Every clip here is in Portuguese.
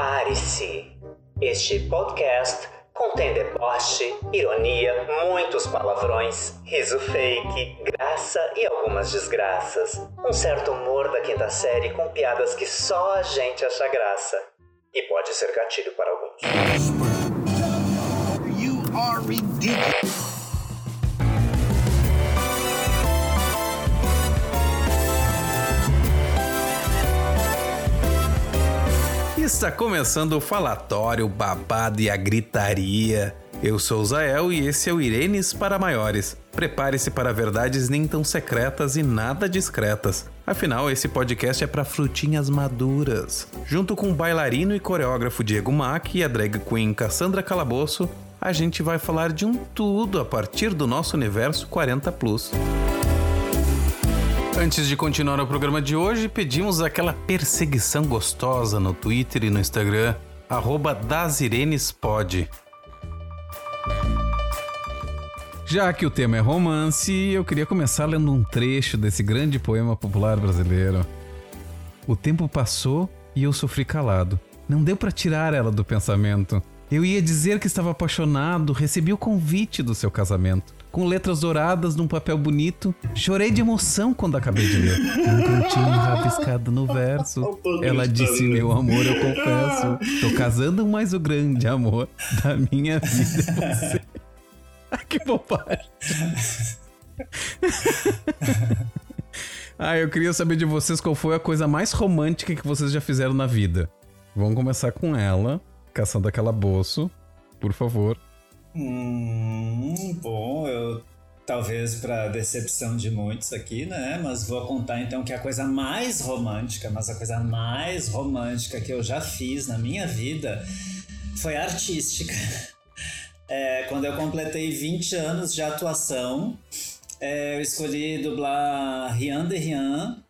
Prepare-se. Este podcast contém deboche, ironia, muitos palavrões, riso fake, graça e algumas desgraças. Um certo humor da quinta série com piadas que só a gente acha graça. E pode ser gatilho para alguns. You are ridiculous. Está começando o falatório, o babado e a gritaria. Eu sou o Zael e esse é o Irenes para Maiores. Prepare-se para verdades nem tão secretas e nada discretas. Afinal, esse podcast é para frutinhas maduras. Junto com o bailarino e coreógrafo Diego Mack e a drag queen Cassandra Calabouço, a gente vai falar de um tudo a partir do nosso universo 40 plus. Antes de continuar o programa de hoje, pedimos aquela perseguição gostosa no Twitter e no Instagram, arroba dasirenespod. Já que o tema é romance, eu queria começar lendo um trecho desse grande poema popular brasileiro. O tempo passou e eu sofri calado. Não deu para tirar ela do pensamento. Eu ia dizer que estava apaixonado, recebi o convite do seu casamento. Com letras douradas num papel bonito, chorei de emoção quando acabei de ler. Um cantinho rabiscado no verso. Ela disse: Meu amor, eu confesso. Tô casando, mas o grande amor da minha vida é você. Ai, que bobagem. ah, eu queria saber de vocês qual foi a coisa mais romântica que vocês já fizeram na vida. Vamos começar com ela, caçando aquela bolso, por favor. Hum, bom, eu talvez para decepção de muitos aqui, né? Mas vou contar então que a coisa mais romântica, mas a coisa mais romântica que eu já fiz na minha vida foi artística. É, quando eu completei 20 anos de atuação, é, eu escolhi dublar Rian de Rian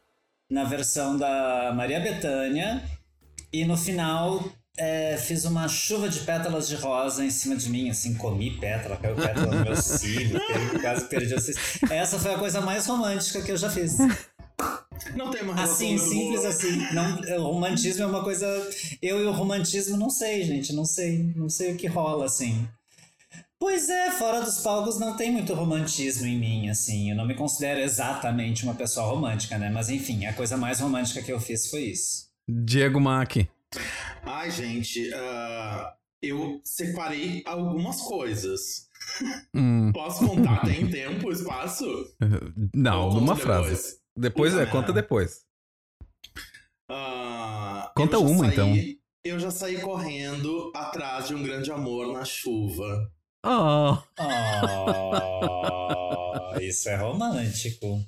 na versão da Maria Bethânia e no final é, fiz uma chuva de pétalas de rosa em cima de mim, assim, comi pétala, caiu pétala no meu cílio, quase perdi o cílio. Essa foi a coisa mais romântica que eu já fiz. Não tem uma Assim, simples assim. Não, o romantismo é uma coisa. Eu e o romantismo não sei, gente. Não sei. Não sei o que rola, assim. Pois é, fora dos palcos não tem muito romantismo em mim, assim. Eu não me considero exatamente uma pessoa romântica, né? Mas enfim, a coisa mais romântica que eu fiz foi isso. Diego Mack. Ai, gente, uh, eu separei algumas coisas. Hum. Posso contar? Tem tempo, espaço? Não, numa frase. Depois, é, Ah. conta depois. Uh, Conta uma, saí- então. Eu já saí correndo atrás de um grande amor na chuva. Oh. Oh, isso é romântico.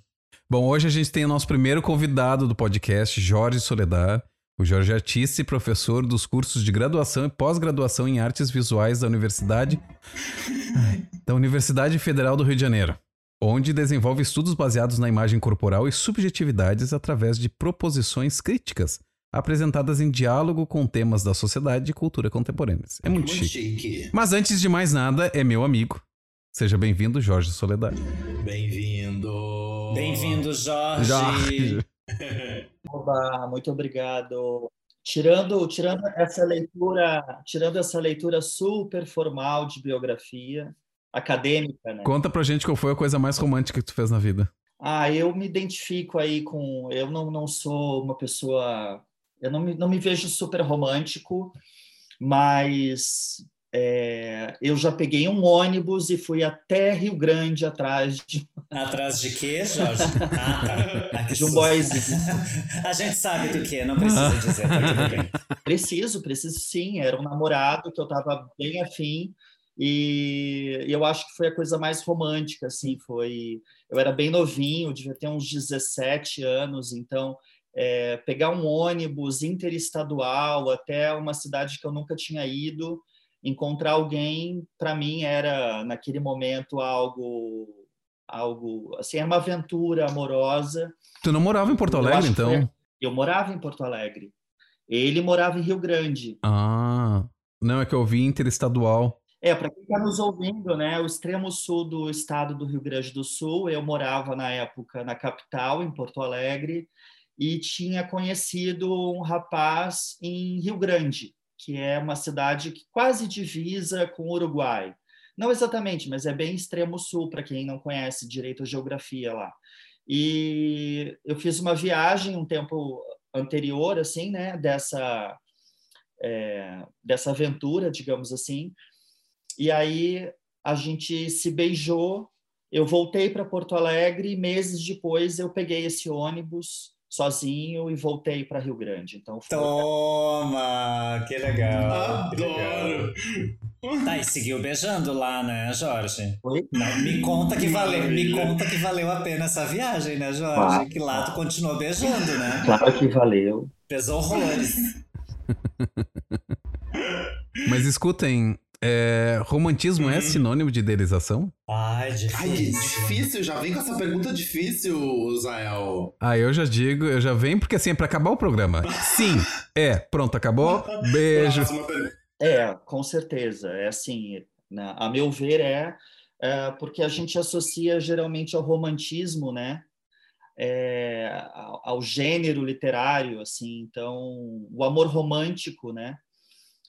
Bom, hoje a gente tem o nosso primeiro convidado do podcast, Jorge Soledad. O Jorge é artista e professor dos cursos de graduação e pós-graduação em artes visuais da Universidade da Universidade Federal do Rio de Janeiro, onde desenvolve estudos baseados na imagem corporal e subjetividades através de proposições críticas apresentadas em diálogo com temas da sociedade e cultura contemporâneas. É muito, Muito chique. chique. Mas antes de mais nada, é meu amigo. Seja bem-vindo, Jorge Soledad. Bem-vindo. Bem-vindo, Jorge. Jorge. Oba, muito obrigado. Tirando, tirando essa leitura, tirando essa leitura super formal de biografia acadêmica, né? Conta pra gente qual foi a coisa mais romântica que tu fez na vida. Ah, eu me identifico aí com, eu não, não sou uma pessoa, eu não me, não me vejo super romântico, mas é, eu já peguei um ônibus e fui até Rio Grande atrás de, Atrás de quê, Jorge? Ah, tá. Ah, de um boyzinho. A gente sabe do que, não precisa dizer, tá. Preciso, preciso sim. Era um namorado que eu estava bem afim e eu acho que foi a coisa mais romântica, assim. Foi, eu era bem novinho, devia ter uns 17 anos, então é, pegar um ônibus interestadual até uma cidade que eu nunca tinha ido, encontrar alguém, para mim era naquele momento algo, algo assim, era uma aventura amorosa. Tu não morava em Porto Eu Alegre, que então? foi- Eu morava em Porto Alegre. Ele morava em Rio Grande. Ah, não, é que eu vi interestadual. É, para quem está nos ouvindo, né, o extremo sul do estado do Rio Grande do Sul, eu morava na época na capital, em Porto Alegre, e tinha conhecido um rapaz em Rio Grande, que é uma cidade que quase divisa com o Uruguai. Não exatamente, mas é bem extremo sul, para quem não conhece direito a geografia lá. E eu fiz uma viagem um tempo anterior, assim, né, dessa, é, dessa aventura, digamos assim. E aí a gente se beijou. Eu voltei para Porto Alegre e meses depois eu peguei esse ônibus sozinho e voltei para Rio Grande. Então foi... Toma, que legal. Adoro. Tá, e seguiu beijando lá, né, Jorge? Oi? Não, me conta que valeu, me conta que valeu a pena essa viagem, né, Jorge? Claro. Que lá tu continuou beijando, né? Claro que valeu. Pesou horrores. Mas escutem, é, romantismo é sinônimo de idealização? Ai, difícil. Ai, difícil. Já vem com essa pergunta difícil, Zael. Ah, eu já digo, eu já venho porque assim, é pra acabar o programa. Sim, é. Pronto, acabou. Beijo. É, com certeza. É assim, né? a meu ver, é, é, porque a gente associa geralmente ao romantismo, né? É, ao, ao gênero literário, assim. Então, o amor romântico, né?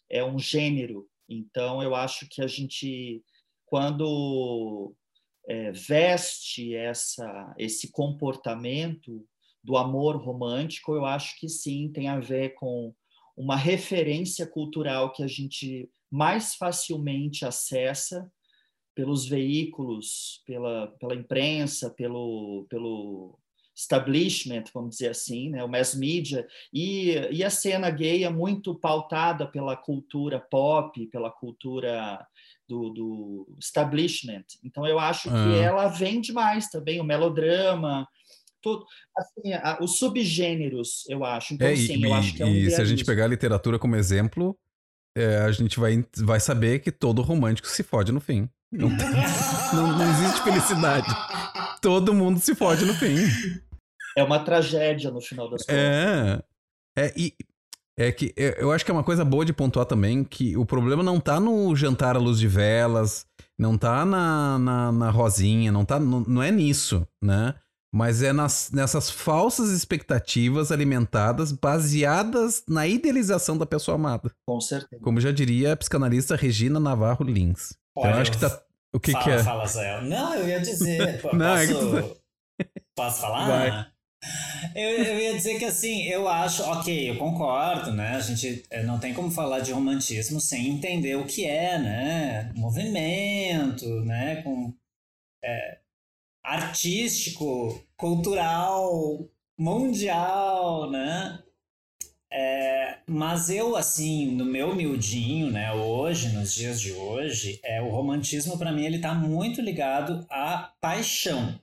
É um gênero então, eu acho que a gente, quando é, veste essa, esse comportamento do amor romântico, eu acho que sim, tem a ver com uma referência cultural que a gente mais facilmente acessa pelos veículos, pela, pela imprensa, pelo, pelo establishment, vamos dizer assim, né, o mass media, e, e a cena gay é muito pautada pela cultura pop, pela cultura do, do establishment. Então, eu acho que ah. ela vende mais também, o melodrama, tudo, assim, a, os subgêneros, eu acho. Então, é, sim, e, eu acho que é um E se a gente pegar a literatura como exemplo, é, a gente vai, vai saber que todo romântico se fode no fim. Não, não, não existe felicidade. Todo mundo se fode no fim. É uma tragédia no final das contas. É. É, e é que eu acho que é uma coisa boa de pontuar também que o problema não tá no jantar à luz de velas, não tá na, na, na rosinha, não tá não, não é nisso, né? Mas é nas, nessas falsas expectativas alimentadas baseadas na idealização da pessoa amada. Com certeza. Como já diria a psicanalista Regina Navarro Lins. Olha, então, eu acho que tá. O que, fala, que é? Fala, Zé. Não, eu ia dizer. Não, é posso, é que tu... posso falar? Vai. Eu, eu ia dizer que assim, eu acho, ok, eu concordo, né? A gente eh, não tem como falar de romantismo sem entender o que é, né? Movimento, né? Com, é, artístico, cultural, mundial, né? É, mas eu, assim, no meu miudinho, né, hoje, nos dias de hoje, é, o romantismo, para mim, ele tá muito ligado à paixão.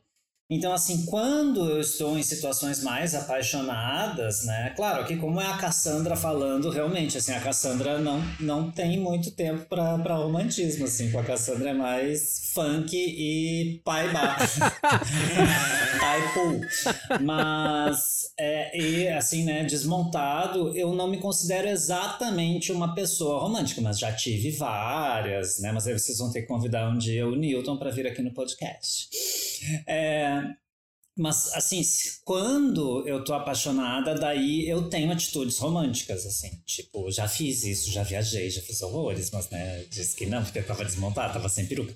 Então, assim, quando eu estou em situações mais apaixonadas, né? Claro que como é a Cassandra falando, realmente, assim, a Cassandra não, não tem muito tempo para romantismo, assim. Com a Cassandra é mais funk e pai baixo. pai pool. Mas, é, e, assim, né, desmontado, eu não me considero exatamente uma pessoa romântica, mas já tive várias, né? Mas aí vocês vão ter que convidar um dia o Newton para vir aqui no podcast. É, mas, assim, quando eu tô apaixonada, daí eu tenho atitudes românticas, assim. Tipo, já fiz isso, já viajei, já fiz horrores, mas, né, disse que não, porque eu tava desmontada, tava sem peruca.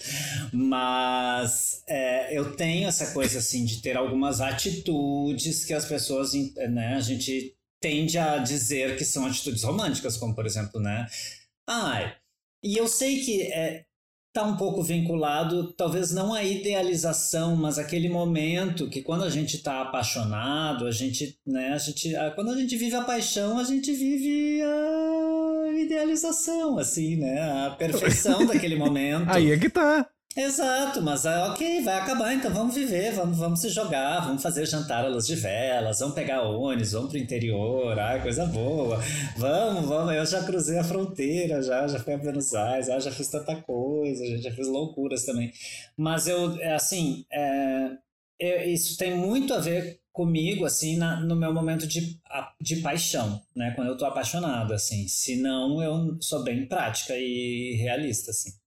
Mas é, eu tenho essa coisa, assim, de ter algumas atitudes que as pessoas, né, a gente tende a dizer que são atitudes românticas, como, por exemplo, né, ai... E eu sei que é, está um pouco vinculado, talvez não à idealização, mas aquele momento que quando a gente está apaixonado, a gente, né, a gente, quando a gente vive a paixão, a gente vive a idealização, assim, né, a perfeição daquele momento. Aí é que tá. Exato, mas é ok, vai acabar, então vamos viver, vamos, vamos se jogar, vamos fazer jantar à luz de velas, vamos pegar ônibus, vamos pro interior, ai, coisa boa. Vamos, vamos, eu já cruzei a fronteira, já, já fui a Buenos Aires, ah, já fiz tanta coisa, já, já fiz loucuras também. Mas eu, é assim, é, é, isso tem muito a ver comigo, assim, na, no meu momento de, de paixão, né? Quando eu tô apaixonado, assim. Se não, eu sou bem prática e realista, assim.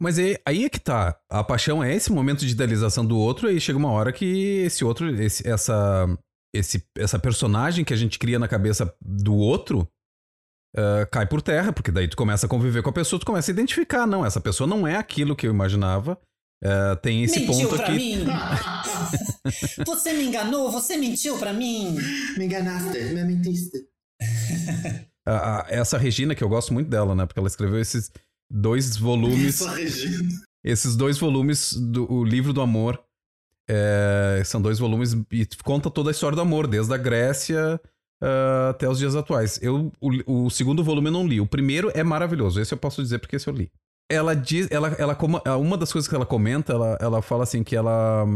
Mas aí, aí, é que tá. A paixão é esse momento de idealização do outro, e chega uma hora que esse outro, esse, essa, esse, essa personagem que a gente cria na cabeça do outro uh, cai por terra, porque daí tu começa a conviver com a pessoa, tu começa a identificar, não, essa pessoa não é aquilo que eu imaginava. Uh, tem esse mentiu ponto pra aqui. mim! você me enganou, você mentiu pra mim! Me enganaste, me mentiste. A- essa Regina, que eu gosto muito dela, né? Porque ela escreveu esses dois volumes. Regina. esses dois volumes do o livro do amor é, são dois volumes e conta toda a história do amor desde a Grécia ah, até os dias atuais eu o, o segundo volume eu não li o primeiro é maravilhoso esse eu posso dizer porque esse eu li ela diz ela, ela como- uma das coisas que ela comenta ela, ela fala assim que ela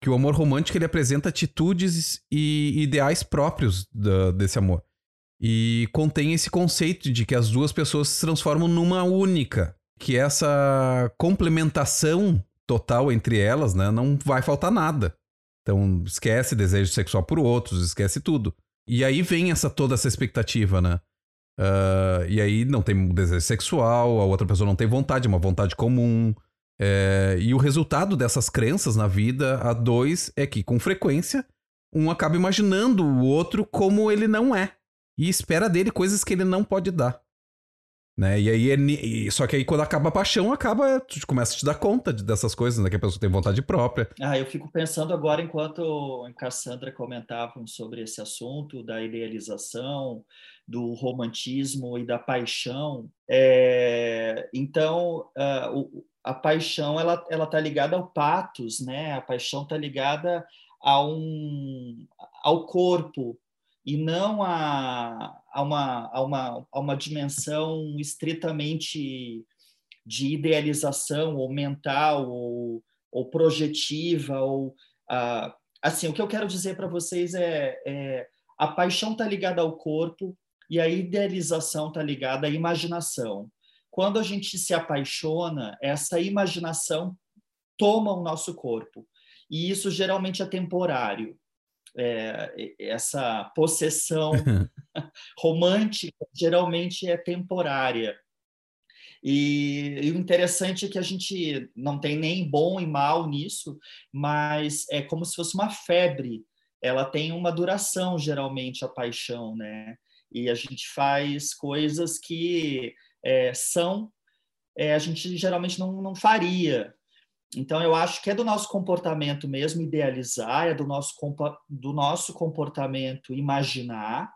que o amor romântico ele apresenta atitudes e ideais próprios da- desse amor e contém esse conceito de que as duas pessoas se transformam numa única que essa complementação total entre elas, né, não vai faltar nada. Então, esquece desejo sexual por outros, esquece tudo. E aí vem essa toda essa expectativa, né? Ah, e aí não tem desejo sexual, a outra pessoa não tem vontade, é uma vontade comum. É, e o resultado dessas crenças na vida a dois é que, com frequência, um acaba imaginando o outro como ele não é. E espera dele coisas que ele não pode dar. Né? E aí é ni- e- só que aí quando acaba a paixão, acaba, tu começa a te dar conta de- dessas coisas, né? Que a pessoa tem vontade própria. Ah, eu fico pensando agora enquanto a Cassandra comentavam sobre esse assunto da idealização, do romantismo e da paixão. É, então, ah, o- a paixão ela ela está ligada ao patos, né? A paixão está ligada a um ao corpo e não a, a, uma, a, uma, a uma dimensão estritamente de idealização ou mental ou, ou projetiva ou ah, assim o que eu quero dizer para vocês é, é a paixão está ligada ao corpo e a idealização está ligada à imaginação. Quando a gente se apaixona essa imaginação toma o nosso corpo e isso geralmente é temporário é, essa possessão romântica geralmente é temporária. E, e o interessante é que a gente não tem nem bom e mal nisso, mas é como se fosse uma febre. Ela tem uma duração, geralmente, a paixão, né? E a gente faz coisas que é, são, é, a gente geralmente não, não faria. Então, eu acho que é do nosso comportamento mesmo idealizar, é do nosso, do nosso comportamento imaginar,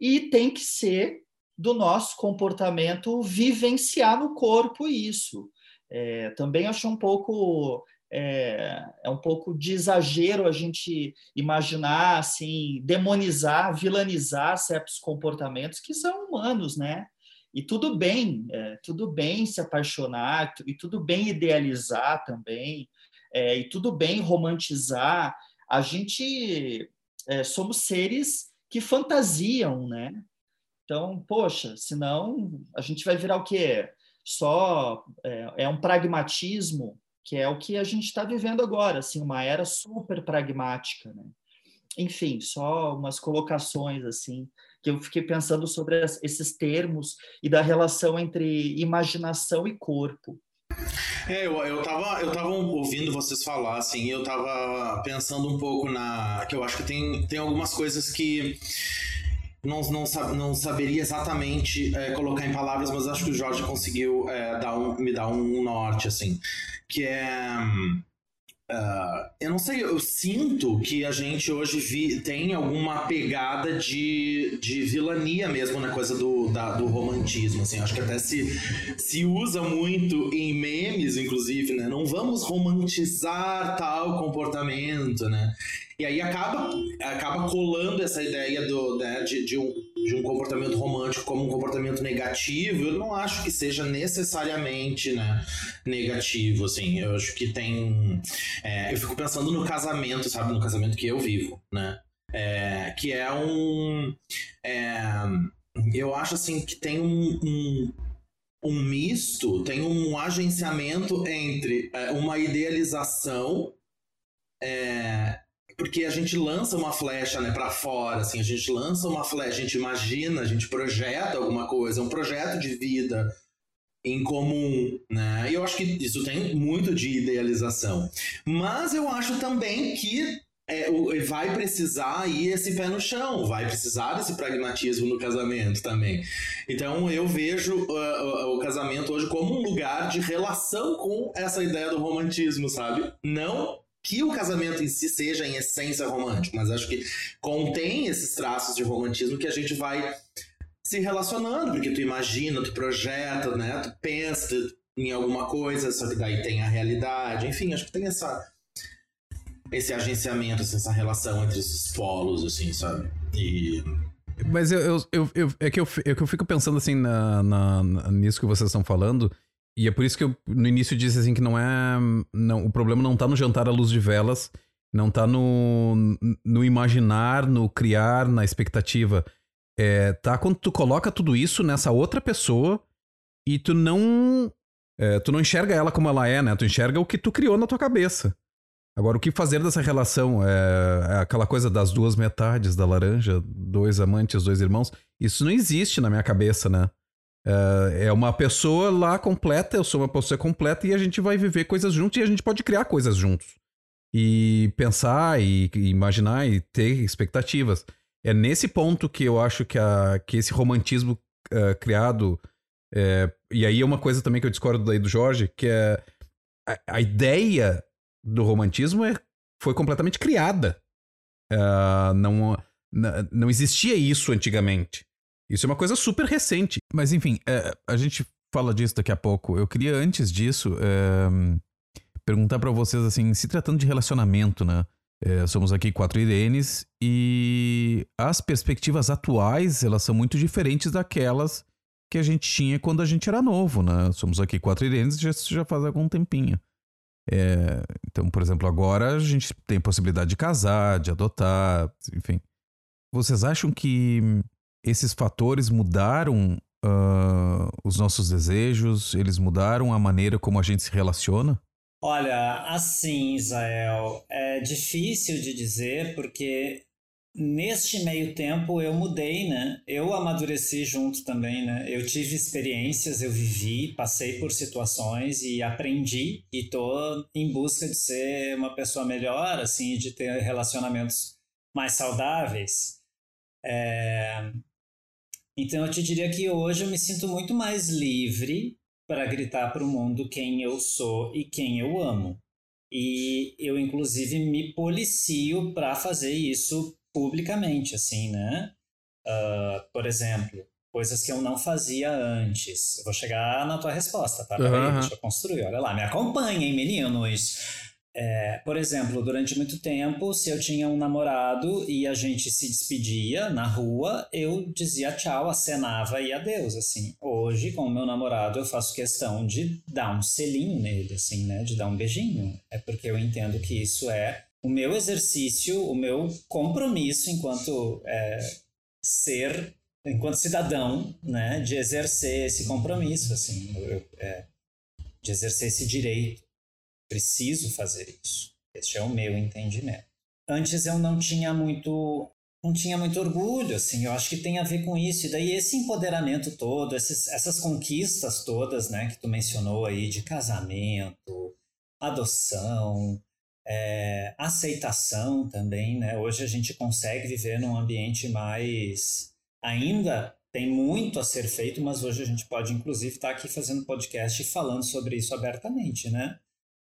e tem que ser do nosso comportamento vivenciar no corpo isso. É, também acho um pouco é, é um pouco de exagero a gente imaginar assim demonizar, vilanizar certos comportamentos que são humanos, né? E tudo bem, é, tudo bem se apaixonar e tudo bem idealizar também, é, e tudo bem romantizar. A gente é, somos seres que fantasiam, né? Então, poxa, senão a gente vai virar o quê? Só é, é um pragmatismo que é o que a gente está vivendo agora, assim, uma era super pragmática, né? Enfim, só umas colocações assim que eu fiquei pensando sobre esses termos e da relação entre imaginação e corpo. É, eu, eu, tava, eu tava ouvindo vocês falar, assim, eu tava pensando um pouco na. que eu acho que tem, tem algumas coisas que não, não, não saberia exatamente é, colocar em palavras, mas acho que o Jorge conseguiu é, dar um, me dar um norte, assim. Que é. Ah, eu não sei, eu sinto que a gente hoje vi- tem alguma pegada de, de vilania mesmo na coisa do, da- do romantismo, assim, acho que até se, se usa muito em memes, inclusive, né, não vamos romantizar tal comportamento, né, e aí acaba, acaba colando essa ideia do, né, de, de, um, de um comportamento romântico como um comportamento negativo, eu não acho que seja necessariamente, né, negativo, assim, eu acho que tem... É, eu fico pensando no casamento, sabe? No casamento que eu vivo, né? É, que é um. é, eu acho assim que tem um, um, um misto, tem um agenciamento entre é, uma idealização. é, porque a gente lança uma flecha né, para fora, assim, a gente lança uma flecha, a gente imagina, a gente projeta alguma coisa, é um projeto de vida em comum, né? E eu acho que isso tem muito de idealização. Mas eu acho também que é, vai precisar aí esse pé no chão, vai precisar desse pragmatismo no casamento também. Então eu vejo uh, uh, o casamento hoje como um lugar de relação com essa ideia do romantismo, sabe? Não que o casamento em si seja em essência romântico, mas acho que contém esses traços de romantismo que a gente vai se relacionando, porque tu imagina, tu projeta, né? Tu pensa em alguma coisa, só que daí tem a realidade. Enfim, acho que tem essa esse agenciamento, assim, essa relação entre esses polos, assim, sabe? E. Mas eu, eu, eu, eu, é, que eu, é que eu fico pensando assim na, na, nisso que vocês estão falando. E é por isso que eu no início disse assim que não é. Não, o problema não tá no jantar à luz de velas, não tá no, no imaginar, no criar, na expectativa. É, tá quando tu coloca tudo isso nessa outra pessoa e tu não. É, tu não enxerga ela como ela é, né? Tu enxerga o que tu criou na tua cabeça. Agora, o que fazer dessa relação? É, é, aquela coisa das duas metades da laranja, dois amantes, dois irmãos. Isso não existe na minha cabeça, né? É, é uma pessoa lá completa, eu sou uma pessoa completa e a gente vai viver coisas juntos e a gente pode criar coisas juntos. E pensar e, e imaginar e ter expectativas. É nesse ponto que eu acho que, a, que esse romantismo uh, criado. É, e aí é uma coisa também que eu discordo daí do Jorge, que é a, a ideia do romantismo é, foi completamente criada. Uh, não, não existia isso antigamente. Isso é uma coisa super recente. Mas enfim, é, a gente fala disso daqui a pouco. Eu queria antes disso é, perguntar para vocês assim, se tratando de relacionamento, né? É, somos aqui quatro Irenes e as perspectivas atuais elas são muito diferentes daquelas que a gente tinha quando a gente era novo, né? Somos aqui quatro Irenes já, já faz algum tempinho. É, então, por exemplo, agora a gente tem possibilidade de casar, de adotar, enfim. Vocês acham que esses fatores mudaram uh, os nossos desejos? Eles mudaram a maneira como a gente se relaciona? Olha, assim, Israel, é difícil de dizer porque Neste meio tempo eu mudei, né? Eu amadureci junto também, né? Eu tive experiências, eu vivi, passei por situações e aprendi e tô em busca de ser uma pessoa melhor, assim, de ter relacionamentos mais saudáveis. É... Então eu te diria que hoje eu me sinto muito mais livre para gritar para o mundo quem eu sou e quem eu amo. E eu inclusive me policio para fazer isso publicamente, assim, né? Uh, por exemplo, coisas que eu não fazia antes. Eu vou chegar na tua resposta, tá? Peraí, uhum. deixa eu construir. Olha lá, me acompanhem, meninos. É, por exemplo, durante muito tempo, se eu tinha um namorado e a gente se despedia na rua, eu dizia tchau, acenava e adeus, assim. Hoje, com o meu namorado, eu faço questão de dar um selinho nele, assim, né? De dar um beijinho. É porque eu entendo que isso é o meu exercício, o meu compromisso enquanto é, ser, enquanto cidadão, né, de exercer esse compromisso, assim, eu, é, de exercer esse direito. Preciso fazer isso. Este é o meu entendimento. Antes eu não tinha muito não tinha muito orgulho, assim, eu acho que tem a ver com isso. E daí esse empoderamento todo, esses, essas conquistas todas, né, que tu mencionou aí de casamento, adoção, é, aceitação também, né? Hoje a gente consegue viver num ambiente mais. Ainda tem muito a ser feito, mas hoje a gente pode, inclusive, estar tá aqui fazendo podcast e falando sobre isso abertamente, né?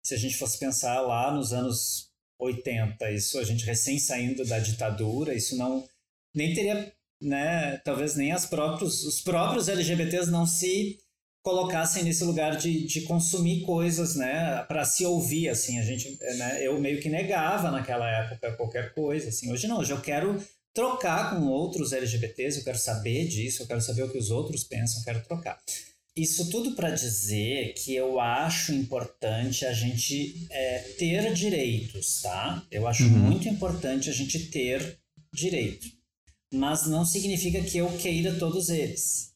Se a gente fosse pensar lá nos anos 80, isso a gente recém saindo da ditadura, isso não. nem teria. Né, talvez nem as próprios, os próprios LGBTs não se colocassem nesse lugar de, de consumir coisas, né, para se ouvir, assim, a gente, né, eu meio que negava naquela época qualquer coisa, assim, hoje não, hoje eu quero trocar com outros LGBTs, eu quero saber disso, eu quero saber o que os outros pensam, eu quero trocar. Isso tudo para dizer que eu acho importante a gente é, ter direitos, tá? Eu acho uhum. muito importante a gente ter direito, mas não significa que eu queira todos eles.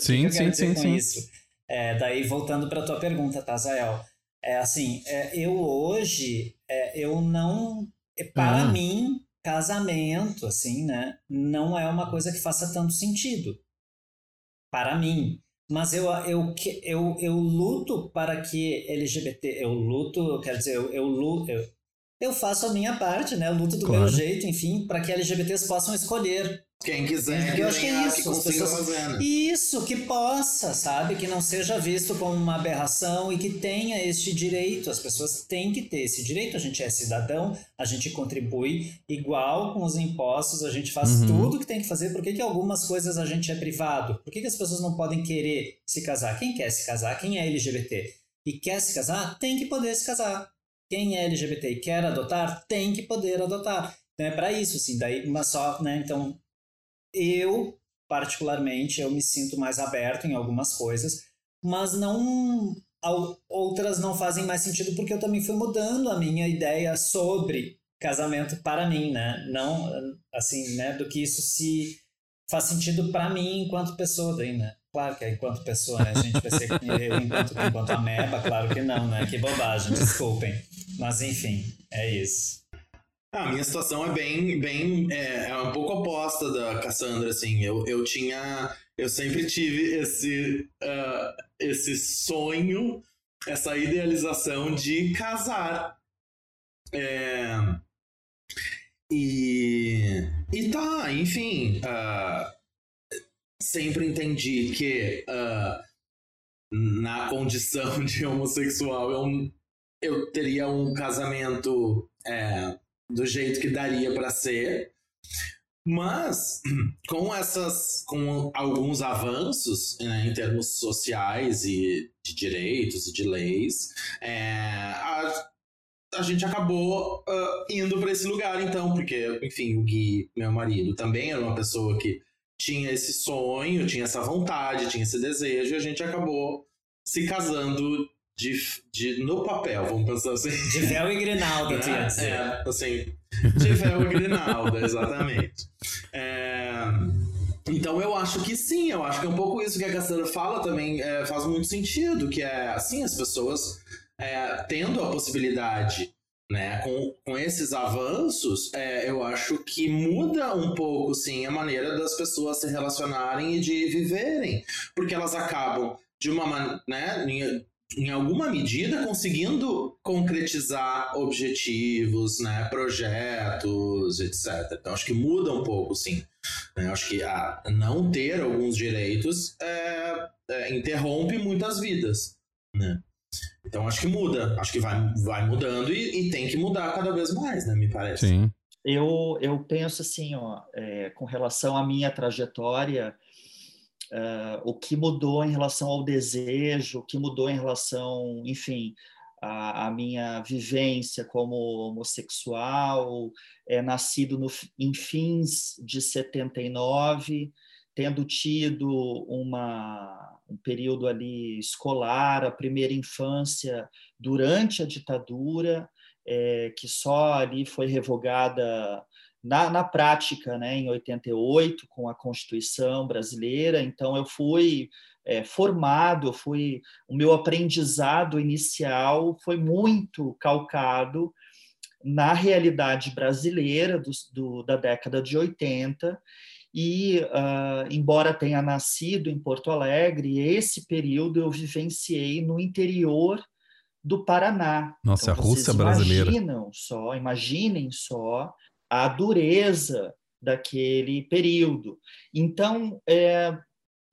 Sim, sim, sim, sim. Isso? É, daí, voltando para a tua pergunta, Tazael, tá, é assim, é, eu hoje, é, eu não, é, para ah. mim, casamento, assim, né, não é uma coisa que faça tanto sentido. Para mim. Mas eu, eu, eu, eu luto para que LGBT, eu luto, quer dizer, eu, eu luto, eu, faço a minha parte, né? Eu luto do Claro. meu jeito, enfim, para que LGBTs possam escolher. Quem quiser, que eu acho que é isso, que pessoas- fazer, né? Isso, que possa, sabe? Que não seja visto como uma aberração e que tenha este direito. As pessoas têm que ter esse direito. A gente é cidadão, a gente contribui igual com os impostos, a gente faz Uhum. tudo que tem que fazer. Por que, que algumas coisas a gente é privado? Por que, que as pessoas não podem querer se casar? Quem quer se casar? Quem é LGBT e quer se casar, tem que poder se casar. Quem é LGBT e quer adotar, tem que poder adotar. Então é para isso, assim, daí, mas só, né, então eu, particularmente, eu me sinto mais aberto em algumas coisas, mas não outras não fazem mais sentido porque eu também fui mudando a minha ideia sobre casamento para mim, né? Não assim, né, do que isso se faz sentido para mim enquanto pessoa daí, né? Claro que enquanto pessoa, né? A gente ser eu enquanto, enquanto ameba, claro que não, né? Que bobagem, desculpem. Mas enfim, é isso. Ah, a minha situação é bem, bem, é, é um pouco oposta da Cassandra, assim, eu, eu tinha, eu sempre tive esse, ah, esse sonho, essa idealização de casar. É, e, e tá, enfim, ah, sempre entendi que ah, na condição de homossexual eu, eu teria um casamento é, do jeito que daria para ser. Mas com essas, com alguns avanços né, em termos sociais e de direitos e de leis, é, a, a gente acabou ah, indo para esse lugar, então, porque, enfim, o Gui, meu marido, também era uma pessoa que tinha esse sonho, tinha essa vontade, tinha esse desejo, e a gente acabou se casando de, de, no papel, vamos pensar assim. De véu e grinalda, ia É, é, assim, de véu e grinalda, exatamente. É, então eu acho que sim, eu acho que é um pouco isso que a Cassandra fala também é, faz muito sentido, que é assim, as pessoas é, tendo a possibilidade, né, com, com esses avanços, é, eu acho que muda um pouco, sim, a maneira das pessoas se relacionarem e de viverem, porque elas acabam de uma maneira, né, em- em alguma medida conseguindo concretizar objetivos, né, projetos, etc. Então acho que muda um pouco, sim. né? Acho que a não ter alguns direitos é, é, interrompe muitas vidas, né? Então acho que muda, acho que vai, vai mudando e, e tem que mudar cada vez mais, né? Me parece. Sim. Eu, eu penso assim, ó, é, com relação à minha trajetória, é, o que mudou em relação ao desejo, o que mudou em relação, enfim, à, à minha vivência como homossexual, é, nascido no, em fins de 79, tendo tido uma, um período ali escolar, a primeira infância durante a ditadura, é, que só ali foi revogada na, na prática, né, em 88, com a Constituição brasileira. Então, eu fui é, formado, eu fui o meu aprendizado inicial foi muito calcado na realidade brasileira do, do, da década de 80 e uh, embora tenha nascido em Porto Alegre, esse período eu vivenciei no interior do Paraná. Nossa, então, a Rússia brasileira. Imaginam só, imaginem só a dureza daquele período. Então, é,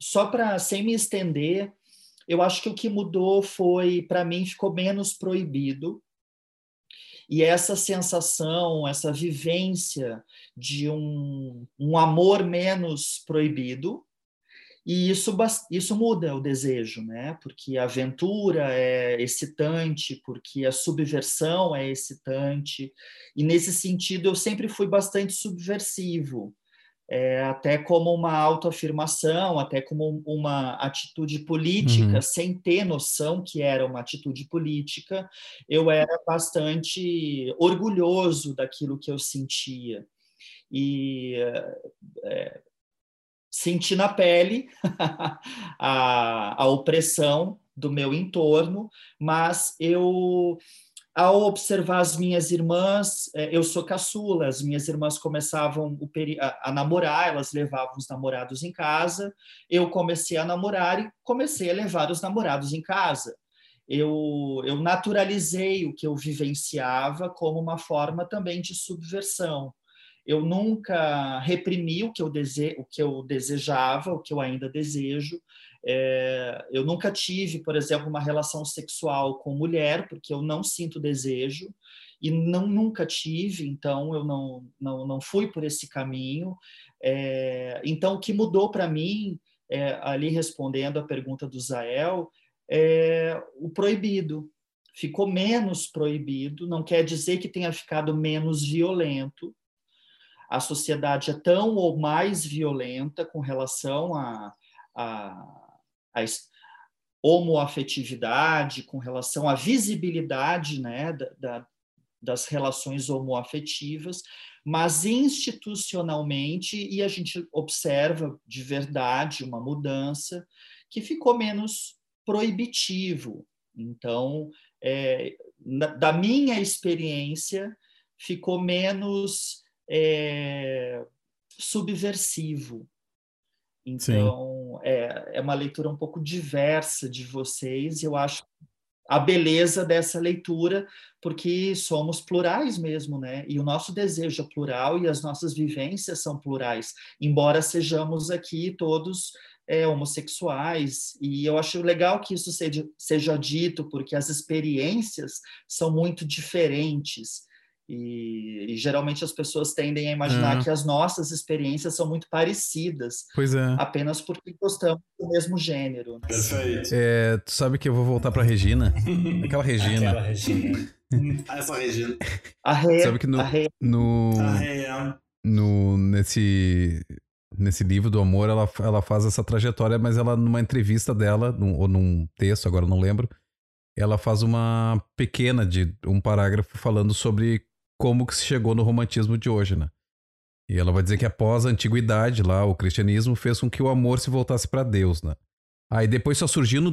só para sem me estender, eu acho que o que mudou foi, para mim, ficou menos proibido. E essa sensação, essa vivência de um, um amor menos proibido, e isso, isso muda o desejo, né? Porque a aventura é excitante, porque a subversão é excitante, e nesse sentido eu sempre fui bastante subversivo, é, até como uma autoafirmação, até como uma atitude política, uhum. sem ter noção que era uma atitude política, eu era bastante orgulhoso daquilo que eu sentia. E. É, senti na pele a, a opressão do meu entorno, mas eu, ao observar as minhas irmãs, eu sou caçula, as minhas irmãs começavam a, a namorar, elas levavam os namorados em casa, eu comecei a namorar e comecei a levar os namorados em casa. eu, eu naturalizei o que eu vivenciava como uma forma também de subversão. Eu nunca reprimi o que eu, dese, o que eu desejava, o que eu ainda desejo. É, eu nunca tive, por exemplo, uma relação sexual com mulher, porque eu não sinto desejo e não nunca tive, então eu não, não, não fui por esse caminho. É, então, o que mudou para mim, é, ali respondendo a pergunta do Zael, é o proibido. Ficou menos proibido, não quer dizer que tenha ficado menos violento. A sociedade é tão ou mais violenta com relação a, a, a homoafetividade, com relação à visibilidade né, da, da, das relações homoafetivas, mas institucionalmente, e a gente observa de verdade uma mudança que ficou menos proibitivo. Então, é, na, da minha experiência, ficou menos é, subversivo. Então, é, é uma leitura um pouco diversa de vocês, e eu acho a beleza dessa leitura, porque somos plurais mesmo, né? E o nosso desejo é plural e as nossas vivências são plurais, embora sejamos aqui todos é, homossexuais. E eu acho legal que isso seja, seja dito, porque as experiências são muito diferentes. E, e, geralmente as pessoas tendem a imaginar é. que as nossas experiências são muito parecidas. Pois é. Apenas porque gostamos do mesmo gênero. Perfeito. É, tu sabe que eu vou voltar pra Regina? Aquela Regina. Aquela Regina. Essa Regina. A Rê. Sabe que no. a Rê. no, A Rhea. no nesse nesse livro do amor ela, ela faz essa trajetória mas ela numa entrevista dela num, ou num texto agora não lembro ela faz uma pequena de um parágrafo falando sobre como que se chegou no romantismo de hoje, né? E ela vai dizer que após a antiguidade lá, o cristianismo fez com que o amor se voltasse para Deus, né? Aí depois só surgiu no,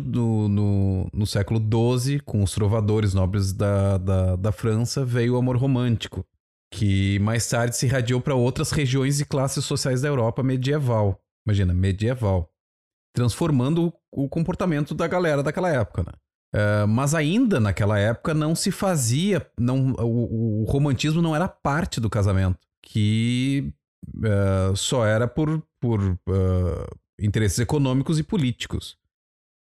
no, no, século XII, com os trovadores nobres da, da, da França, veio o amor romântico, que mais tarde se irradiou para outras regiões e classes sociais da Europa medieval. Imagina, medieval. Transformando o comportamento da galera daquela época, né? Uh, mas ainda naquela época não se fazia, não, o, o romantismo não era parte do casamento, que uh, só era por, por uh, interesses econômicos e políticos.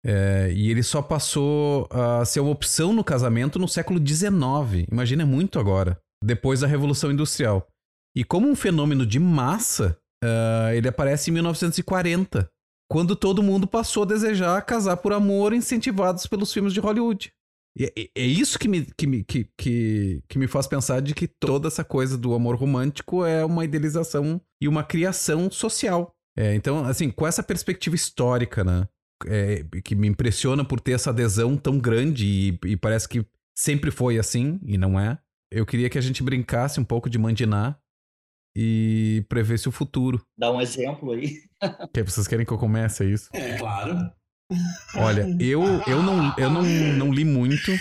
e ele só passou a ser uma opção no casamento no século XIX, imagina muito agora, depois da Revolução Industrial. E como um fenômeno de massa, ele aparece em 1940 quando todo mundo passou a desejar casar por amor, incentivados pelos filmes de Hollywood. E é, é isso que me, que, me, que, que, que me faz pensar de que toda essa coisa do amor romântico é uma idealização e uma criação social. É, então, assim, com essa perspectiva histórica, né? É, que me impressiona por ter essa adesão tão grande e, e, parece que sempre foi assim, e não é. Eu queria que a gente brincasse um pouco de mandinar e prevesse o futuro. Dá um exemplo aí. Que vocês querem que eu comece é isso? É, claro. Olha, eu, eu, não, eu não, não li muito,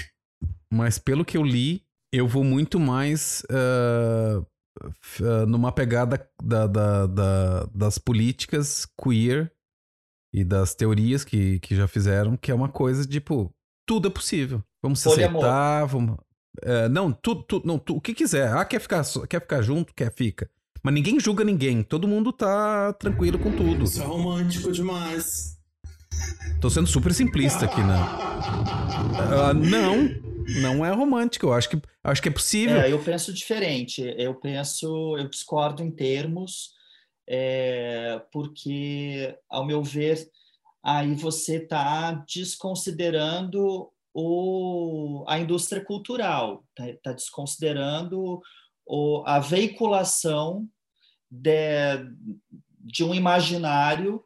mas pelo que eu li, eu vou muito mais uh, uh, numa pegada da, da, da, das políticas queer e das teorias que, que já fizeram, que é uma coisa tipo, tudo é possível. Vamos se aceitar, vamos. Uh, não, tu, tu, não, tu, o que quiser. Ah, quer ficar, quer ficar junto? Quer, fica. Mas ninguém julga ninguém. Todo mundo tá tranquilo com tudo. Isso é romântico demais. Tô sendo super simplista aqui, né? Uh, não, não é romântico. Eu acho que, acho que é possível. É, eu penso diferente. Eu penso, eu discordo em termos, é, porque, ao meu ver, aí você está desconsiderando o, a indústria cultural, está tá desconsiderando o, a veiculação de, de um imaginário,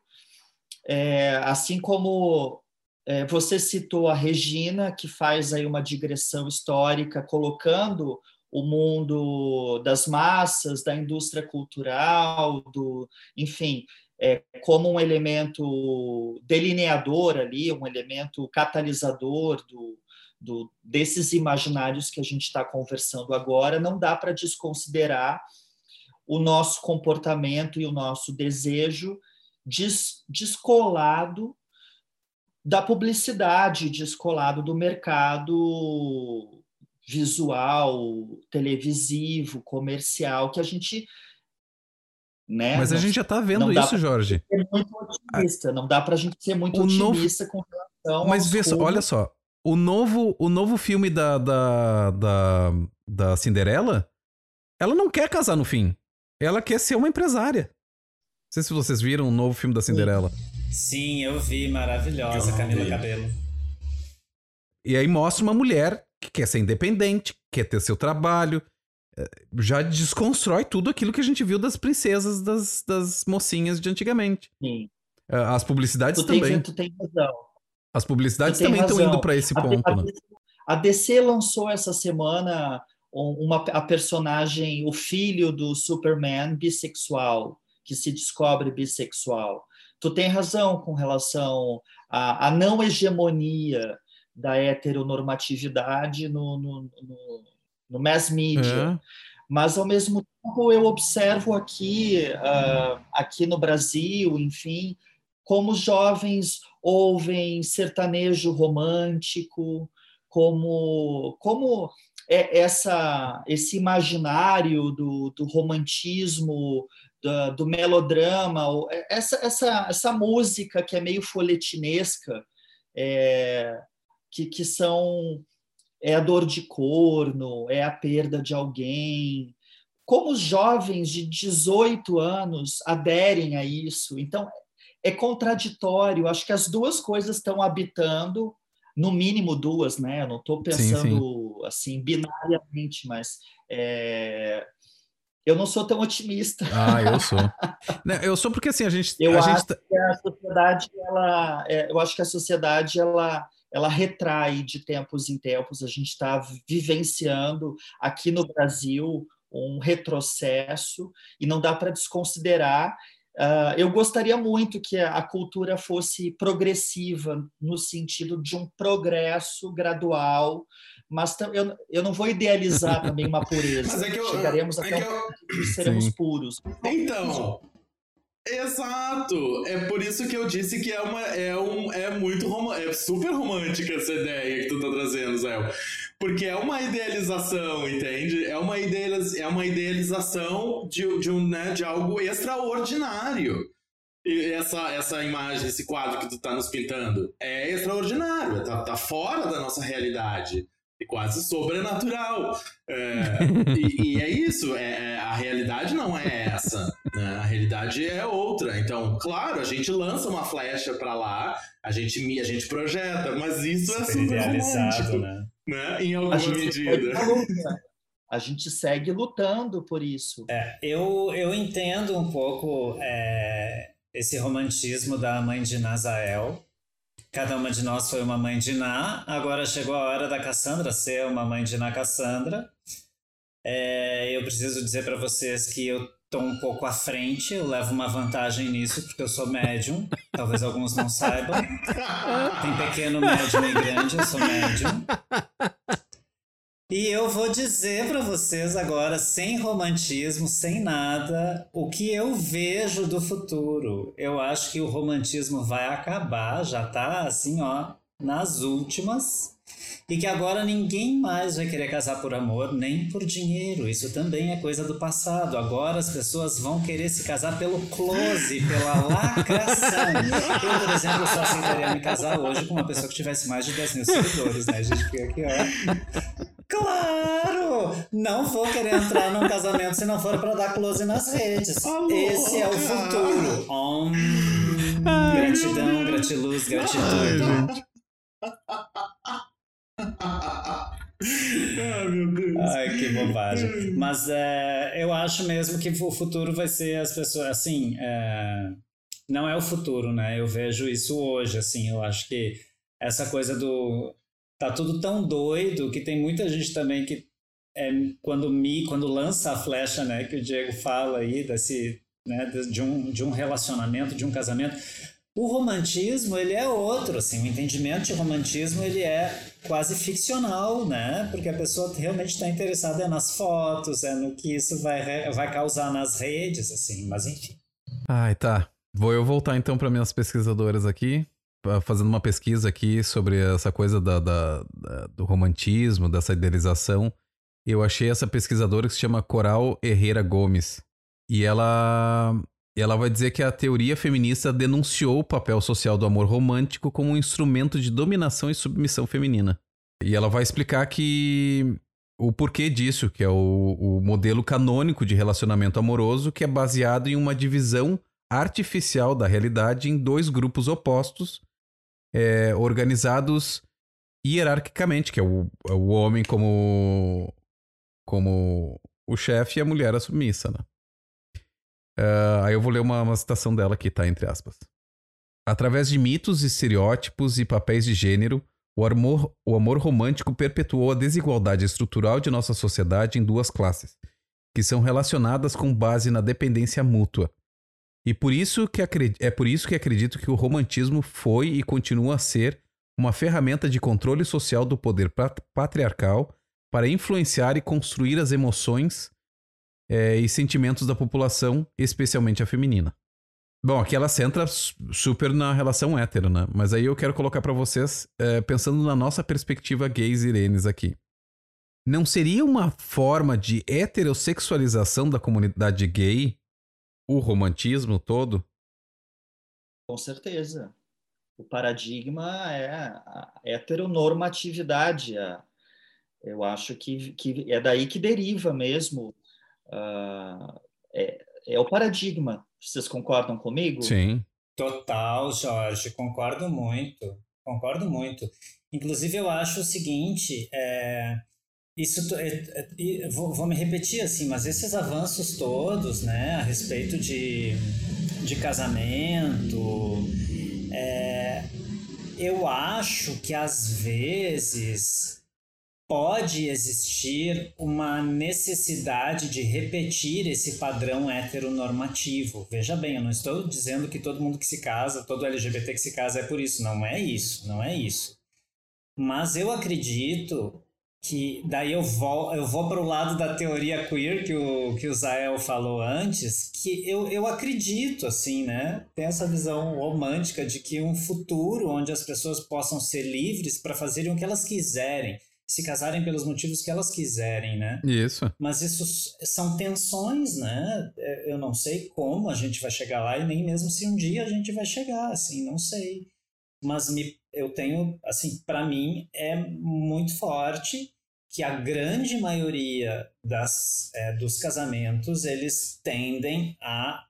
é, assim como é, você citou a Regina, que faz aí uma digressão histórica, colocando o mundo das massas, da indústria cultural, do, enfim, é, como um elemento delineador ali, um elemento catalisador do, do, desses imaginários que a gente está conversando agora, não dá para desconsiderar o nosso comportamento e o nosso desejo des, descolado da publicidade descolado do mercado visual, televisivo, comercial, que a gente. Né, Mas a não- gente já tá vendo isso, Jorge. ser muito otimista, não dá pra gente ser muito O novo- otimista com relação Mas vê olha só. O novo, o novo filme da, da, da, da Cinderela, ela não quer casar no fim. Ela quer ser uma empresária. Não sei se vocês viram o novo filme da Cinderela. Sim, eu vi, maravilhosa, Camila vi. Cabelo. E aí mostra uma mulher que quer ser independente, quer ter seu trabalho. eh, Já desconstrói tudo aquilo que a gente viu das princesas, das, das mocinhas de antigamente. Sim, Eh, As publicidades tu, tem, também. tu tem razão. As publicidades também estão indo para esse A- ponto, a, né? DC a DC lançou essa semana um- uma, a personagem, o filho do Superman bissexual, que se descobre bissexual. Tu tem razão com relação à, à não hegemonia da heteronormatividade no, no, no, no mass media. É. mas ao mesmo tempo eu observo aqui ah, aqui no Brasil, enfim, como os jovens ouvem sertanejo romântico, como como é essa esse imaginário do, do romantismo da- do, melodrama ou essa essa essa música que é meio folhetinesca é, que, que são é a dor de corno, é a perda de alguém. Como os jovens de 18 anos aderem a isso? Então, é contraditório. Acho que as duas coisas estão habitando, no mínimo duas, né? Eu não estou pensando assim binariamente, mas é, eu não sou tão otimista. Ah, eu sou. Não, eu sou porque assim, a gente. Eu a acho gente tá- que a sociedade, ela, é, eu acho que a sociedade ela, ela retrai de tempos em tempos. A gente está vivenciando aqui no Brasil um retrocesso e não dá para desconsiderar. Ah, eu gostaria muito que a, cultura fosse progressiva no sentido de um progresso gradual, mas eu, eu não vou idealizar também uma pureza. Mas é que eu- Chegaremos é até que eu- seremos Sim. puros. Então, exato. É por isso que eu disse que é uma é um é muito rom- é super romântica essa ideia que tu tá trazendo, Zé. Porque é uma idealização, entende? É uma idealiz, é uma idealização de, de um né, de algo extraordinário. E essa essa imagem, esse quadro que tu tá nos pintando é extraordinário, tá, tá fora da nossa realidade. E quase sobrenatural. É, e, e é isso, é, é- a realidade não é essa, né? a realidade é outra. Então, claro, a gente lança uma flecha pra lá, a gente, a gente projeta, mas isso é Super romântico, né? né? Em A alguma gente segue medida. A gente segue lutando por isso. Eu, eu entendo um pouco é, esse romantismo da mãe de Nazael. Cada uma de nós foi uma mãe de Ná. Agora chegou a hora da Cassandra ser uma mãe de Ná Cassandra. É, eu preciso dizer para vocês que eu tô um pouco à frente. Eu levo uma vantagem nisso porque eu sou médium. Talvez alguns não saibam. Tem pequeno, médium e grande. Eu sou médium. E eu vou dizer para vocês agora, sem romantismo, sem nada, o que eu vejo do futuro. Eu acho que o romantismo vai acabar, já tá assim, ó, nas últimas. E que agora ninguém mais vai querer casar por amor, nem por dinheiro. Isso também é coisa do passado. Agora as pessoas vão querer se casar pelo close, pela lacração. Eu, por exemplo, só aceitaria me casar hoje com uma pessoa que tivesse mais de 10 mil seguidores, né? Gente fica aqui, ó. Claro! Não vou querer entrar num casamento se não for para dar close nas redes. Alô, Esse é o futuro. Om. Ai, gratidão, gratiluz, gratitude. Ai, meu Deus. Ai, que bobagem. Mas é, eu acho mesmo que o futuro vai ser as pessoas, assim, é, não é o futuro, né? Eu vejo isso hoje, assim, eu acho que essa coisa do tá tudo tão doido que tem muita gente também que é, quando me quando lança a flecha, né, que o Diego fala aí desse, né, de um de um relacionamento, de um casamento, o romantismo, ele é outro, assim, o entendimento de romantismo, ele é quase ficcional, né? Porque a pessoa realmente está interessada é nas fotos, é no que isso vai, vai causar nas redes, assim, mas enfim. Ai, tá. Vou eu voltar então para minhas pesquisadoras aqui, fazendo uma pesquisa aqui sobre essa coisa da, da, da, do romantismo, dessa idealização. Eu achei essa pesquisadora que se chama Coral Herrera Gomes. E ela, ela vai dizer que a teoria feminista denunciou o papel social do amor romântico como um instrumento de dominação e submissão feminina. E ela vai explicar que o porquê disso, que é o, o modelo canônico de relacionamento amoroso, que é baseado em uma divisão artificial da realidade em dois grupos opostos, é, organizados hierarquicamente, que é o, é o homem como, como o chefe e a mulher a submissa, né? Uh, aí eu vou ler uma, uma citação dela aqui, tá? Entre aspas. Através de mitos, estereótipos e papéis de gênero, o amor, o amor romântico perpetuou a desigualdade estrutural de nossa sociedade em duas classes, que são relacionadas com base na dependência mútua. E por isso que é por isso que acredito que o romantismo foi e continua a ser uma ferramenta de controle social do poder patriarcal para influenciar e construir as emoções é, e sentimentos da população, especialmente a feminina. Bom, aqui ela centra super na relação hétero, né? Mas aí eu quero colocar para vocês, é, pensando na nossa perspectiva gays irenes aqui. Não seria uma forma de heterossexualização da comunidade gay o romantismo todo? Com certeza. O paradigma é a heteronormatividade. Eu acho que, que é daí que deriva mesmo. Uh, é, é o paradigma vocês concordam comigo? Sim. Total, Jorge, concordo muito. Concordo muito. Inclusive, eu acho o seguinte: é, isso é, é, vou, vou, me repetir assim, mas esses avanços todos, né, a respeito de, de casamento, é, eu acho que às vezes pode existir uma necessidade de repetir esse padrão heteronormativo. Veja bem, eu não estou dizendo que todo mundo que se casa, todo LGBT que se casa é por isso. Não é isso, não é isso. Mas eu acredito que daí eu vou, eu vou para o lado da teoria queer que o, que o Zael falou antes, que eu, eu acredito, assim, né? Tem essa visão romântica de que um futuro onde as pessoas possam ser livres para fazerem o que elas quiserem se casarem pelos motivos que elas quiserem, né? Isso. Mas isso são tensões, né? É, eu não sei como a gente vai chegar lá e nem mesmo se um dia a gente vai chegar, assim, não sei. Mas me, eu tenho, assim, para mim é muito forte que a grande maioria das, é, dos casamentos eles tendem a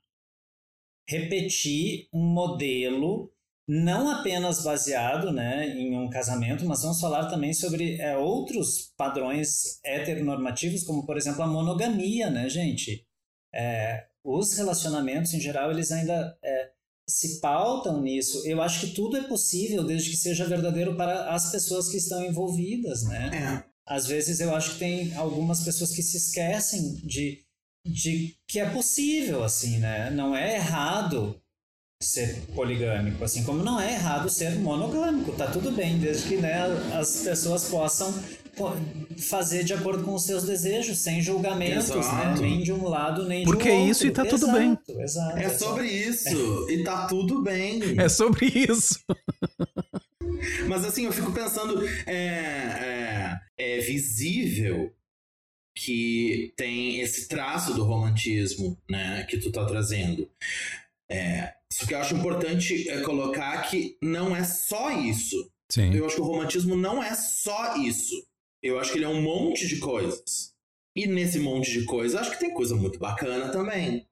repetir um modelo não apenas baseado né, em um casamento, mas vamos falar também sobre é, outros padrões heteronormativos, como por exemplo a monogamia, né, gente? É, os relacionamentos em geral eles ainda é, se pautam nisso. Eu acho que tudo é possível desde que seja verdadeiro para as pessoas que estão envolvidas, né? É. Às vezes eu acho que tem algumas pessoas que se esquecem de, de que é possível, assim, né? Não é errado ser poligâmico, assim como não é errado ser monogâmico, tá tudo bem, desde que né, as pessoas possam fazer de acordo com os seus desejos, sem julgamentos, né? nem de um lado nem Porque de outro. Porque é isso e tá tudo exato, bem. Exato, é sobre isso e tá tudo bem. É sobre isso. Mas assim, eu fico pensando, é, é, é visível que tem esse traço do romantismo, né, que tu tá trazendo. É, só que eu acho importante é, colocar que não é só isso. Sim. Eu acho que o romantismo não é só isso. Eu acho que ele é um monte de coisas. E nesse monte de coisas, acho que tem coisa muito bacana também.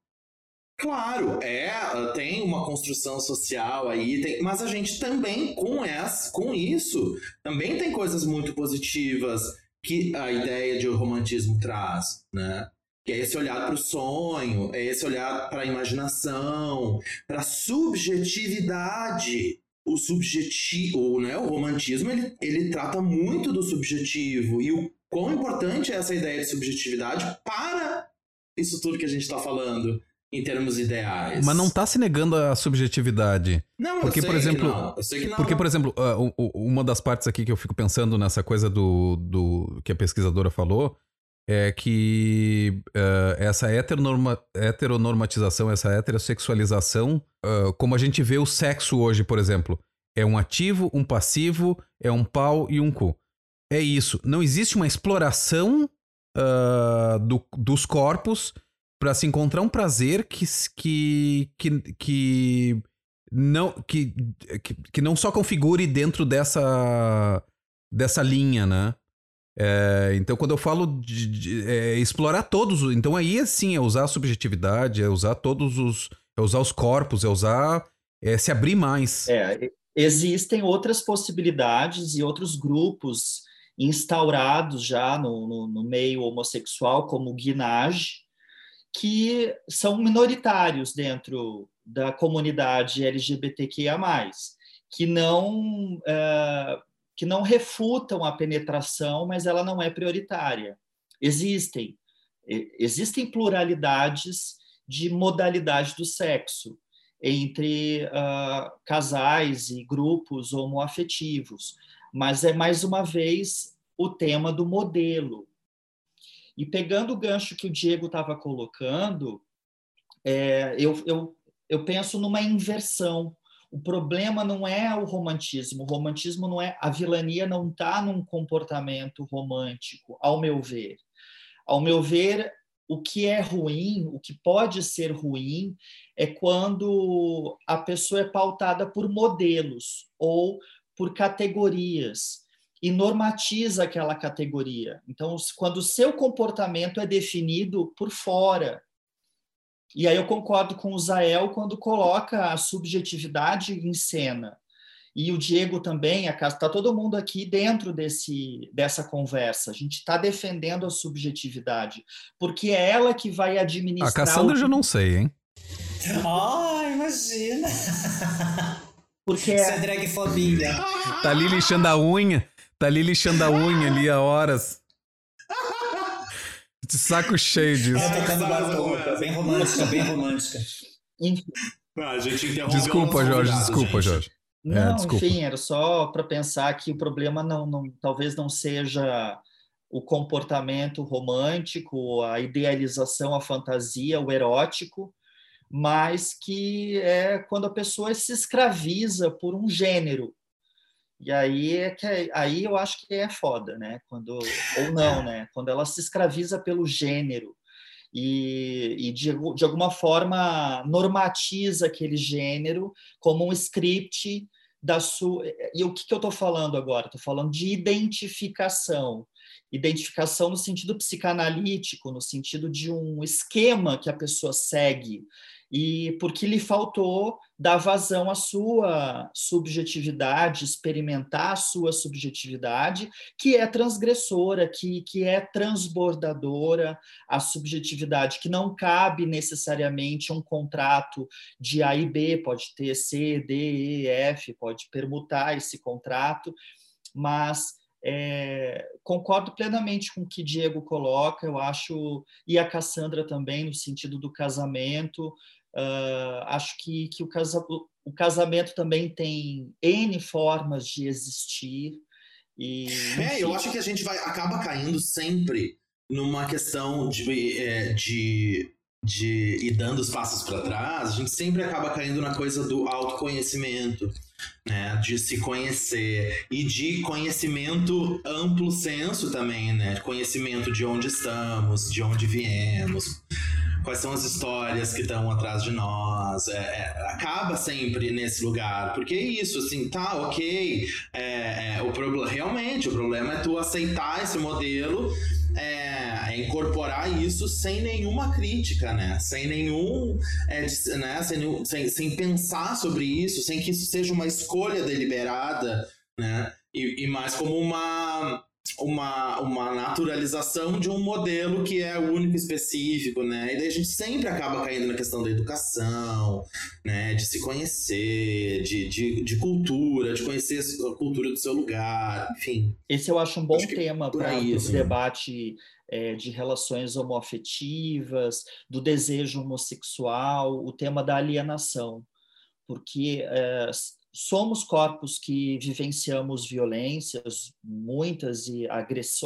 Claro, é, tem uma construção social aí, tem, mas a gente também, com, essa, com isso, também tem coisas muito positivas que a ideia de romantismo traz, né? que é esse olhar para o sonho, é esse olhar para a imaginação, para a subjetividade. O subjetivo, né, o romantismo, ele, ele trata muito do subjetivo e o quão importante é essa ideia de subjetividade para isso tudo que a gente está falando em termos ideais. Mas não está se negando a subjetividade. Não, porque, eu sei por exemplo, que não. Eu sei que não. Porque, por exemplo, uh, uma das partes aqui que eu fico pensando nessa coisa do, do que a pesquisadora falou é que uh, essa heteronorma, heteronormatização, essa heterossexualização, uh, como a gente vê o sexo hoje, por exemplo, É um ativo, um passivo, é um pau e um cu. É isso. Não existe uma exploração uh, do, dos corpos para se encontrar um prazer que, que, que, que não que, que, que, não só configure dentro dessa dessa linha, né? É, então, quando eu falo de, de é, explorar todos, então aí sim é usar a subjetividade, é usar todos os, é usar os corpos, é usar, é se abrir mais. É, existem outras possibilidades e outros grupos instaurados já no, no, no meio homossexual, como o guinage, que são minoritários dentro da comunidade LGBTQIA+, que não, uh, que não refutam a penetração, mas ela não é prioritária. Existem. Existem pluralidades de modalidade do sexo entre uh, casais e grupos homoafetivos, mas é mais uma vez o tema do modelo. E pegando o gancho que o Diego estava colocando, é, eu, eu, eu penso numa inversão. O problema não é o romantismo. O romantismo não é. A vilania não está num comportamento romântico, ao meu ver. Ao meu ver, o que é ruim, o que pode ser ruim, é quando a pessoa é pautada por modelos ou por categorias e normatiza aquela categoria. Então, quando o seu comportamento é definido por fora, e aí eu concordo com o Zael quando coloca a subjetividade em cena. E o Diego também, está todo mundo aqui dentro desse, dessa conversa. A gente está defendendo a subjetividade, porque é ela que vai administrar. A Cassandra o... já não sei, hein? Oh, imagina! Porque Isso é dragfobia. Tá ali lixando a unha. Tá ali lixando a unha ali há horas. De saco cheio disso. É, tocando batom, tá bem romântica, bem romântica. Enfim. Ah, a gente interrompeu Desculpa, Jorge, convidado, desculpa, gente. Jorge. É, Não, desculpa. enfim, era só para pensar que o problema não, não, talvez não seja o comportamento romântico, a idealização, a fantasia, o erótico, mas que é quando a pessoa se escraviza por um gênero. E aí é que é- aí eu acho que é foda, né? Quando ou não, né? Quando ela se escraviza pelo gênero e, e de, de alguma forma normatiza aquele gênero como um script da sua. E o que, que eu estou falando agora? Estou falando de identificação. Identificação no sentido psicanalítico, no sentido de um esquema que a pessoa segue, e porque lhe faltou dar vazão à sua subjetividade, experimentar a sua subjetividade, que é transgressora, que, que é transbordadora, a subjetividade que não cabe necessariamente um contrato de A e B, pode ter C, D, E, F, pode permutar esse contrato, mas é, concordo plenamente com o que Diego coloca, eu acho, e a Cassandra também, no sentido do casamento, uh, acho que, que o, casa, o casamento também tem N formas de existir. E, É, eu acho que a gente vai acaba caindo sempre numa questão de, é, de, de ir dando os passos para trás, a gente sempre acaba caindo na coisa do autoconhecimento, né? De se conhecer e de conhecimento amplo senso também, né? Conhecimento de onde estamos, de onde viemos, quais são as histórias que estão atrás de nós. É, é, acaba sempre nesse lugar, porque é isso, assim, tá, ok. É, é, o problema realmente o problema é tu aceitar esse modelo é, é incorporar isso sem nenhuma crítica, né? Sem nenhum. é, né? sem, sem, sem pensar sobre isso, sem que isso seja uma escolha deliberada, né? E, e mais como uma. Uma, uma naturalização de um modelo que é único e específico, né? E daí a gente sempre acaba caindo na questão da educação, né? De se conhecer, de, de, de cultura, de conhecer a cultura do seu lugar, enfim. Esse eu acho um bom Acho tema para o assim. debate é, de relações homoafetivas, do desejo homossexual, o tema da alienação, porque é, somos corpos que vivenciamos violências, muitas e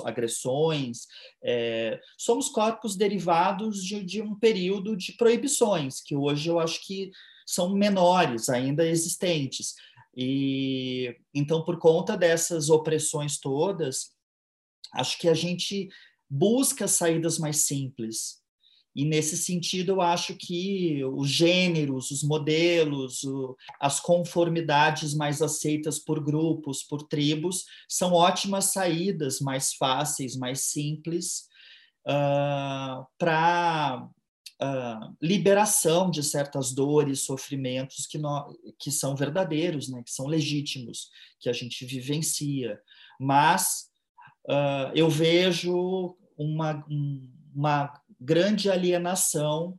agressões, é, somos corpos derivados de, de um período de proibições, que hoje eu acho que são menores, ainda existentes. E então, por conta dessas opressões todas, acho que a gente busca saídas mais simples. E nesse sentido, eu acho que os gêneros, os modelos, o, as conformidades mais aceitas por grupos, por tribos, são ótimas saídas mais fáceis, mais simples, uh, ah, para uh, liberação de certas dores, sofrimentos que, no, que são verdadeiros, né, que são legítimos, que a gente vivencia. Mas uh, eu vejo uma, uma grande alienação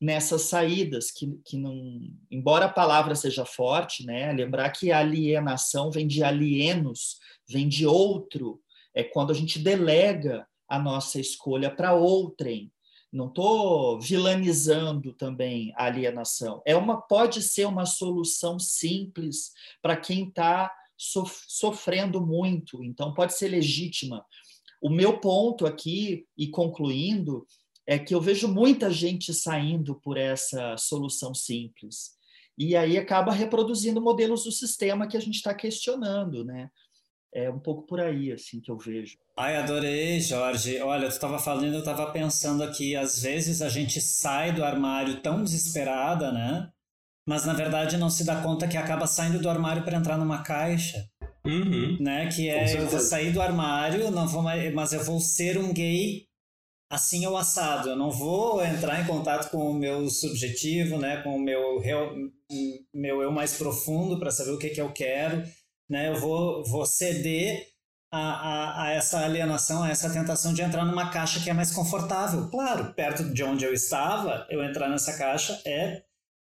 nessas saídas, que, que não, embora a palavra seja forte, né, lembrar que alienação vem de alienos, vem de outro, é quando a gente delega a nossa escolha para outrem, não estou vilanizando também a alienação. É uma, pode ser uma solução simples para quem está sofrendo muito, então pode ser legítima. O meu ponto aqui, e concluindo, é que eu vejo muita gente saindo por essa solução simples. E aí acaba reproduzindo modelos do sistema que a gente está questionando, né? É um pouco por aí, assim, que eu vejo. Ai, adorei, Jorge. Olha, tu estava falando, eu estava pensando aqui, às vezes a gente sai do armário tão desesperada, né? Mas na verdade não se dá conta que acaba saindo do armário para entrar numa caixa. Uhum. Né? Que é, eu vou sair do armário, não vou mais, mas eu vou ser um gay assim ou assado. Eu não vou entrar em contato com o meu subjetivo, né? Com o meu, meu eu mais profundo para saber o que, que eu quero né? Eu vou, vou ceder a, a, a, essa alienação, a essa tentação de entrar numa caixa que é mais confortável. Claro, perto de onde eu estava, eu entrar nessa caixa é.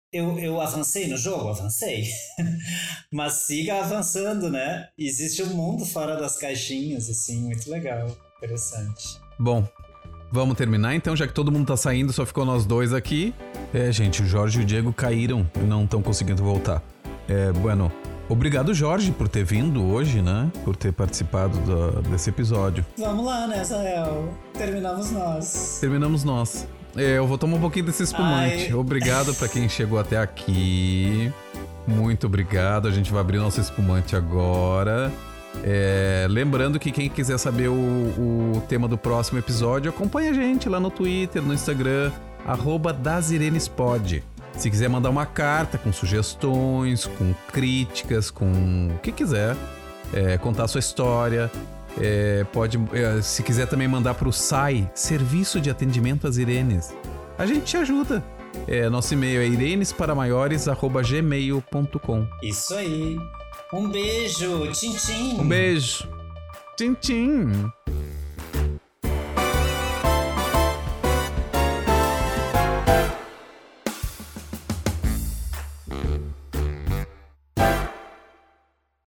Eu, eu avancei no jogo? Avancei. Mas siga avançando, né? Existe um mundo fora das caixinhas, assim, muito legal, interessante. Bom, Vamos terminar então, já que todo mundo tá saindo, só ficou nós dois aqui. É, gente, o Jorge e o Diego caíram e não estão conseguindo voltar. É, bueno, Obrigado, Jorge, por ter vindo hoje, né? Por ter participado do, desse episódio. Vamos lá, né, Sael? Terminamos nós. Terminamos nós. É, eu vou tomar um pouquinho desse espumante. Ai. Obrigado para quem chegou até aqui. Muito obrigado. A gente vai abrir nosso espumante agora. É, lembrando que quem quiser saber o, o, tema do próximo episódio, acompanha a gente lá no Twitter, no Instagram, arroba dasirenespod. Se quiser mandar uma carta com sugestões, com críticas, com o que quiser, é, contar a sua história, é, pode, é, se quiser também mandar para o SAI, Serviço de Atendimento às Irenes. A gente te ajuda. É, nosso e-mail é irenesparamaiores.gmail.com Isso aí. Um beijo, tchim, tchim. Um beijo. Tchim, tchim.